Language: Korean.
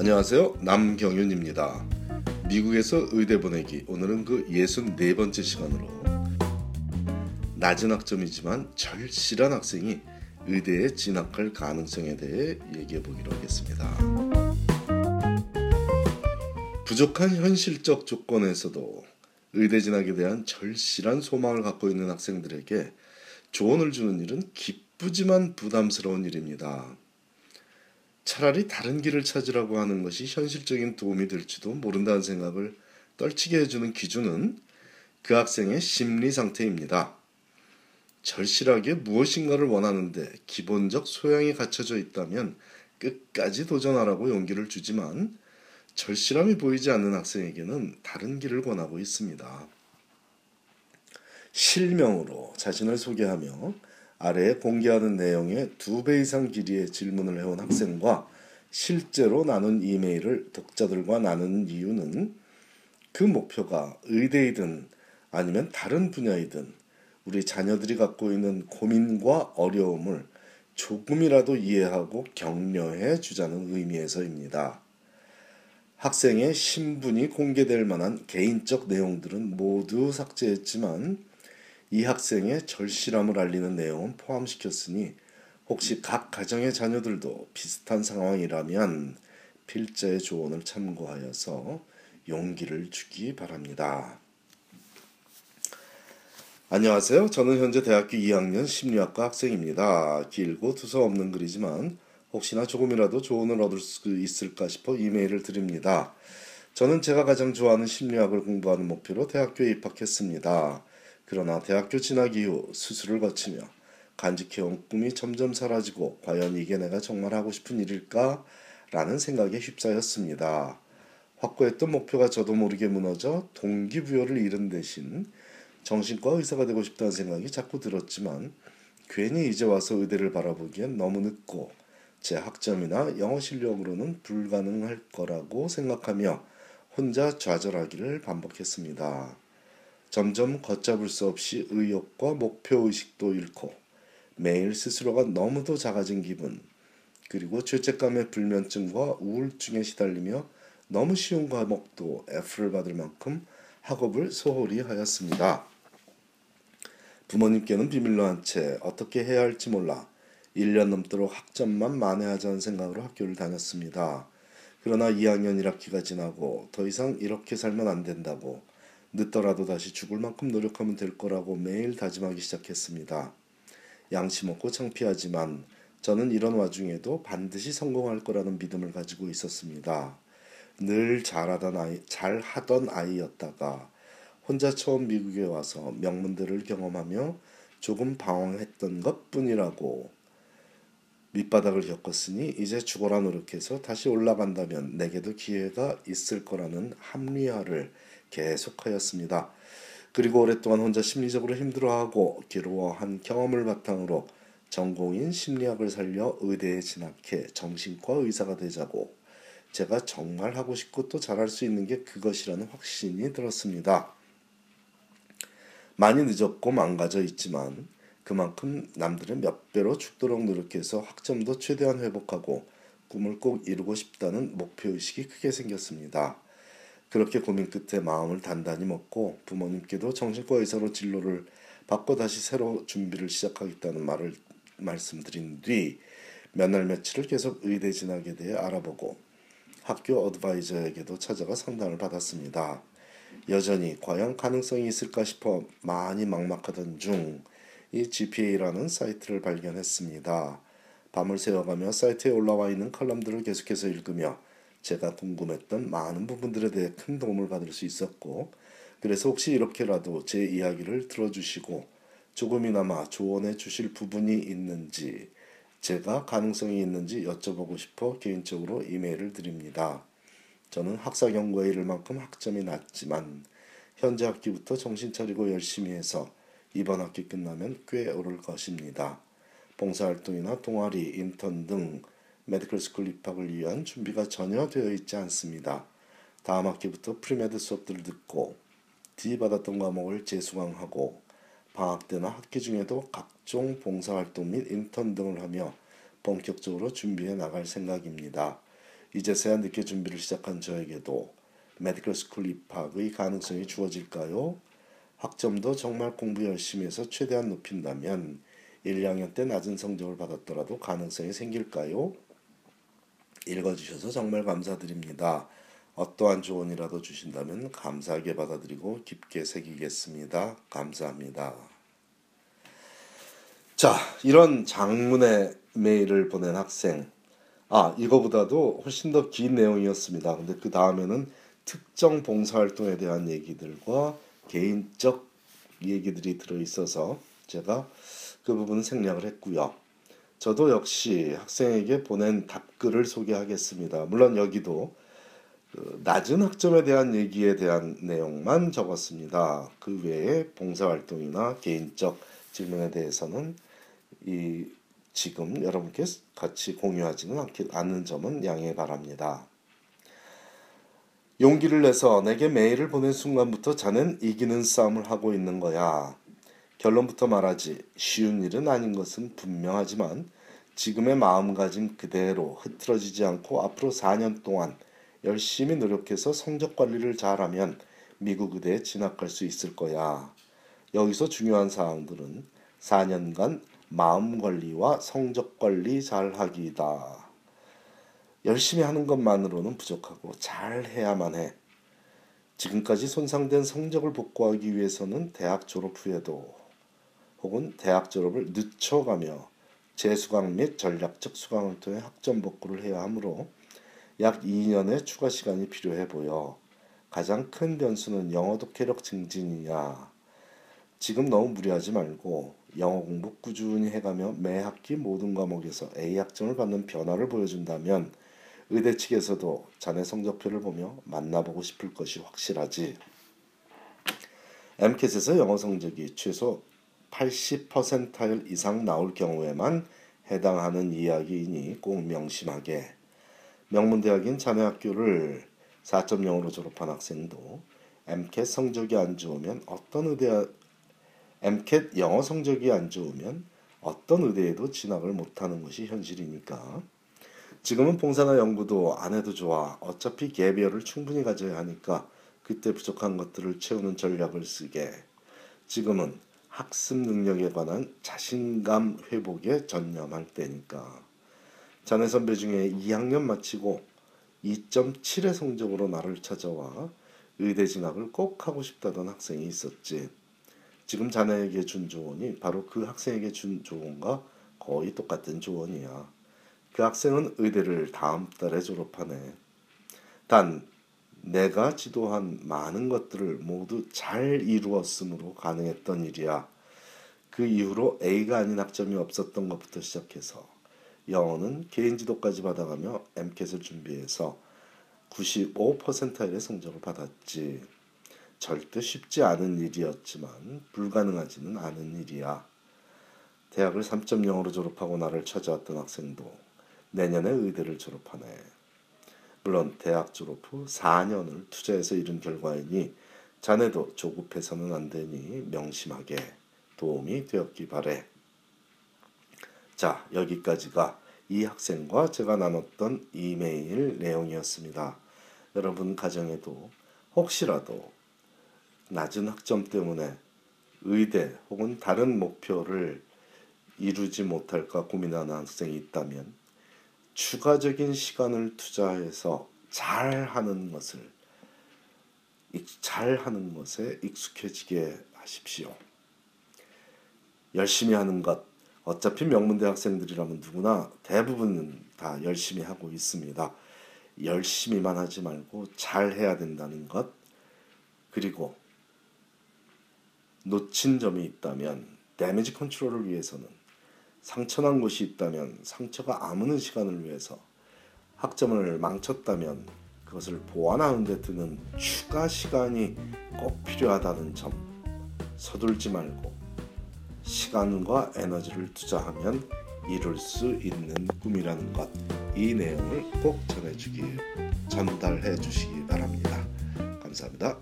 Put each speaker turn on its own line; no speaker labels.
안녕하세요. 남경윤입니다. 미국에서 의대 보내기 오늘은 그 64번째 시간으로 낮은 학점이지만 절실한 학생이 의대에 진학할 가능성에 대해 얘기해 보기로 하겠습니다. 부족한 현실적 조건에서도 의대 진학에 대한 절실한 소망을 갖고 있는 학생들에게 조언을 주는 일은 기쁘지만 부담스러운 일입니다. 차라리 다른 길을 찾으라고 하는 것이 현실적인 도움이 될지도 모른다는 생각을 떨치게 해주는 기준은 그 학생의 심리 상태입니다. 절실하게 무엇인가를 원하는데 기본적 소양이 갖춰져 있다면 끝까지 도전하라고 용기를 주지만 절실함이 보이지 않는 학생에게는 다른 길을 권하고 있습니다. 실명으로 자신을 소개하며 아래에 공개하는 내용의 두 배 이상 길이의 질문을 해온 학생과 실제로 나눈 이메일을 독자들과 나누는 이유는 그 목표가 의대이든 아니면 다른 분야이든 우리 자녀들이 갖고 있는 고민과 어려움을 조금이라도 이해하고 격려해 주자는 의미에서입니다. 학생의 신분이 공개될 만한 개인적 내용들은 모두 삭제했지만 이 학생의 절실함을 알리는 내용은 포함시켰으니 혹시 각 가정의 자녀들도 비슷한 상황이라면 필자의 조언을 참고하여서 용기를 주기 바랍니다. 안녕하세요. 저는 현재 대학교 2학년 심리학과 학생입니다. 길고 두서 없는 글이지만 혹시나 조금이라도 조언을 얻을 수 있을까 싶어 이메일을 드립니다. 저는 제가 가장 좋아하는 심리학을 공부하는 목표로 대학교에 입학했습니다. 그러나 대학교 진학 이후 수술을 거치며 간직해온 꿈이 점점 사라지고 과연 이게 내가 정말 하고 싶은 일일까? 라는 생각에 휩싸였습니다. 확고했던 목표가 저도 모르게 무너져 동기부여를 잃은 대신 정신과 의사가 되고 싶다는 생각이 자꾸 들었지만 괜히 이제 와서 의대를 바라보기엔 너무 늦고 제 학점이나 영어 실력으로는 불가능할 거라고 생각하며 혼자 좌절하기를 반복했습니다. 점점 걷잡을 수 없이 의욕과 목표의식도 잃고 매일 스스로가 너무도 작아진 기분 그리고 죄책감의 불면증과 우울증에 시달리며 너무 쉬운 과목도 F를 받을 만큼 학업을 소홀히 하였습니다. 부모님께는 비밀로 한 채 어떻게 해야 할지 몰라 1년 넘도록 학점만 만회하자는 생각으로 학교를 다녔습니다. 그러나 2학년 1학기가 지나고 더 이상 이렇게 살면 안 된다고 늦더라도 다시 죽을 만큼 노력하면 될 거라고 매일 다짐하기 시작했습니다. 양심 없고 창피하지만 저는 이런 와중에도 반드시 성공할 거라는 믿음을 가지고 있었습니다. 늘 잘하던 아이, 잘하던 아이였다가 혼자 처음 미국에 와서 명문들을 경험하며 조금 방황했던 것 뿐이라고 밑바닥을 겪었으니 이제 죽어라 노력해서 다시 올라간다면 내게도 기회가 있을 거라는 합리화를 계속하였습니다. 그리고 오랫동안 혼자 심리적으로 힘들어하고 괴로워한 경험을 바탕으로 전공인 심리학을 살려 의대에 진학해 정신과 의사가 되자고 제가 정말 하고 싶고 또 잘할 수 있는 게 그것이라는 확신이 들었습니다. 많이 늦었고 망가져 있지만 그만큼 남들은 몇 배로 죽도록 노력해서 학점도 최대한 회복하고 꿈을 꼭 이루고 싶다는 목표의식이 크게 생겼습니다. 그렇게 고민 끝에 마음을 단단히 먹고 부모님께도 정신과 의사로 진로를 바꿔 다시 새로 준비를 시작하겠다는 말을 말씀드린 뒤 몇 날 며칠을 계속 의대 진학에 대해 알아보고 학교 어드바이저에게도 찾아가 상담을 받았습니다. 여전히 과연 가능성이 있을까 싶어 많이 막막하던 중 이 GPA라는 사이트를 발견했습니다. 밤을 새워가며 사이트에 올라와 있는 칼럼들을 계속해서 읽으며 제가 궁금했던 많은 부분들에 대해 큰 도움을 받을 수 있었고 그래서 혹시 이렇게라도 제 이야기를 들어주시고 조금이나마 조언해 주실 부분이 있는지 제가 가능성이 있는지 여쭤보고 싶어 개인적으로 이메일을 드립니다. 저는 학사 경고에 이를 만큼 학점이 낮지만 현재 학기부터 정신 차리고 열심히 해서 이번 학기 끝나면 꽤 오를 것입니다. 봉사활동이나 동아리, 인턴 등 medical school 입학을 위한 준비가 전혀 되어 있지 않습니다. 다음 학기부터 premed 수업들을 듣고 D 받았던 과목을 재수강하고 방학 때나 학기 중에도 각종 봉사활동 및 인턴 등을 하며 본격적으로 준비해 나갈 생각입니다. 이제서야 늦게 준비를 시작한 저에게도 medical school 입학의 가능성이 주어질까요? 학점도 정말 공부 열심히 해서 최대한 높인다면 1, 2학년 때 낮은 성적을 받았더라도 가능성이 생길까요? 읽어주셔서 정말 감사드립니다. 어떠한 조언이라도 주신다면 감사하게 받아들이고 깊게 새기겠습니다. 감사합니다. 자, 이런 장문의 메일을 보낸 학생. 아, 이거보다도 훨씬 더 긴 내용이었습니다. 근데 그 다음에는 특정 봉사활동에 대한 얘기들과 개인적 얘기들이 들어있어서 제가 그 부분은 생략을 했고요. 저도 역시 학생에게 보낸 답글을 소개하겠습니다. 물론 여기도 그 낮은 학점에 대한 얘기에 대한 내용만 적었습니다. 그 외에 봉사활동이나 개인적 질문에 대해서는 이 지금 여러분께 같이 공유하지는 않는 점은 양해 바랍니다. 용기를 내서 내게 메일을 보낸 순간부터 자넨 이기는 싸움을 하고 있는 거야. 결론부터 말하지 쉬운 일은 아닌 것은 분명하지만 지금의 마음가짐 그대로 흐트러지지 않고 앞으로 4년 동안 열심히 노력해서 성적 관리를 잘하면 미국 의대에 진학할 수 있을 거야. 여기서 중요한 사항들은 4년간 마음 관리와 성적 관리 잘 하기다. 열심히 하는 것만으로는 부족하고 잘 해야만 해. 지금까지 손상된 성적을 복구하기 위해서는 대학 졸업 후에도 혹은 대학 졸업을 늦춰가며 재수강 및 전략적 수강을 통해 학점 복구를 해야 하므로 약 2년의 추가 시간이 필요해 보여. 가장 큰 변수는 영어 독해력 증진이야. 지금 너무 무리하지 말고 영어 공부 꾸준히 해가며 매 학기 모든 과목에서 A 학점을 받는 변화를 보여준다면 의대 측에서도 자네 성적표를 보며 만나보고 싶을 것이 확실하지. MCAT에서 영어 성적이 최소 80%일 이상 나올 경우에만 해당하는 이야기이니 꼭 명심하게. 명문대학인 자네 학교를 4.0으로 졸업한 학생도 MCAT 성적이 안 좋으면 어떤 의대 MCAT 영어 성적이 안 좋으면 어떤 의대에도 진학을 못하는 것이 현실이니까. 지금은 봉사나 연구도 안 해도 좋아. 어차피 개별을 충분히 가져야 하니까 그때 부족한 것들을 채우는 전략을 쓰게. 지금은 학습 능력에 관한 자신감 회복에 전념할 때니까 자네 선배 중에 2학년 마치고 2.7의 성적으로 나를 찾아와 의대 진학을 꼭 하고 싶다던 학생이 있었지. 지금 자네에게 준 조언이 바로 그 학생에게 준 조언과 거의 똑같은 조언이야. 그 학생은 의대를 다음 달에 졸업하네. 단 내가 지도한 많은 것들을 모두 잘 이루었으므로 가능했던 일이야. 그 이후로 A가 아닌 학점이 없었던 것부터 시작해서 영어는 개인 지도까지 받아가며 MCAT을 준비해서 95%의 성적을 받았지. 절대 쉽지 않은 일이었지만 불가능하지는 않은 일이야. 대학을 3.0으로 졸업하고 나를 찾아왔던 학생도 내년에 의대를 졸업하네. 물론 대학 졸업 후 4년을 투자해서 이룬 결과이니 자네도 조급해서는 안 되니 명심하게 도움이 되었기 바래. 자, 여기까지가 이 학생과 제가 나눴던 이메일 내용이었습니다. 여러분 가정에도 혹시라도 낮은 학점 때문에 의대 혹은 다른 목표를 이루지 못할까 고민하는 학생이 있다면 추가적인 시간을 투자해서 잘 하는 것을 잘 하는 것에 익숙해지게 하십시오. 열심히 하는 것 어차피 명문대 학생들이라면 누구나 대부분은 다 열심히 하고 있습니다. 열심히만 하지 말고 잘 해야 된다는 것 그리고 놓친 점이 있다면 데미지 컨트롤을 위해서는 상처난 곳이 있다면 상처가 아무는 시간을 위해서 학점을 망쳤다면 그것을 보완하는 데 드는 추가 시간이 꼭 필요하다는 점 서둘지 말고 시간과 에너지를 투자하면 이룰 수 있는 꿈이라는 것 이 내용을 꼭 전해주기 전달해 주시기 바랍니다. 감사합니다.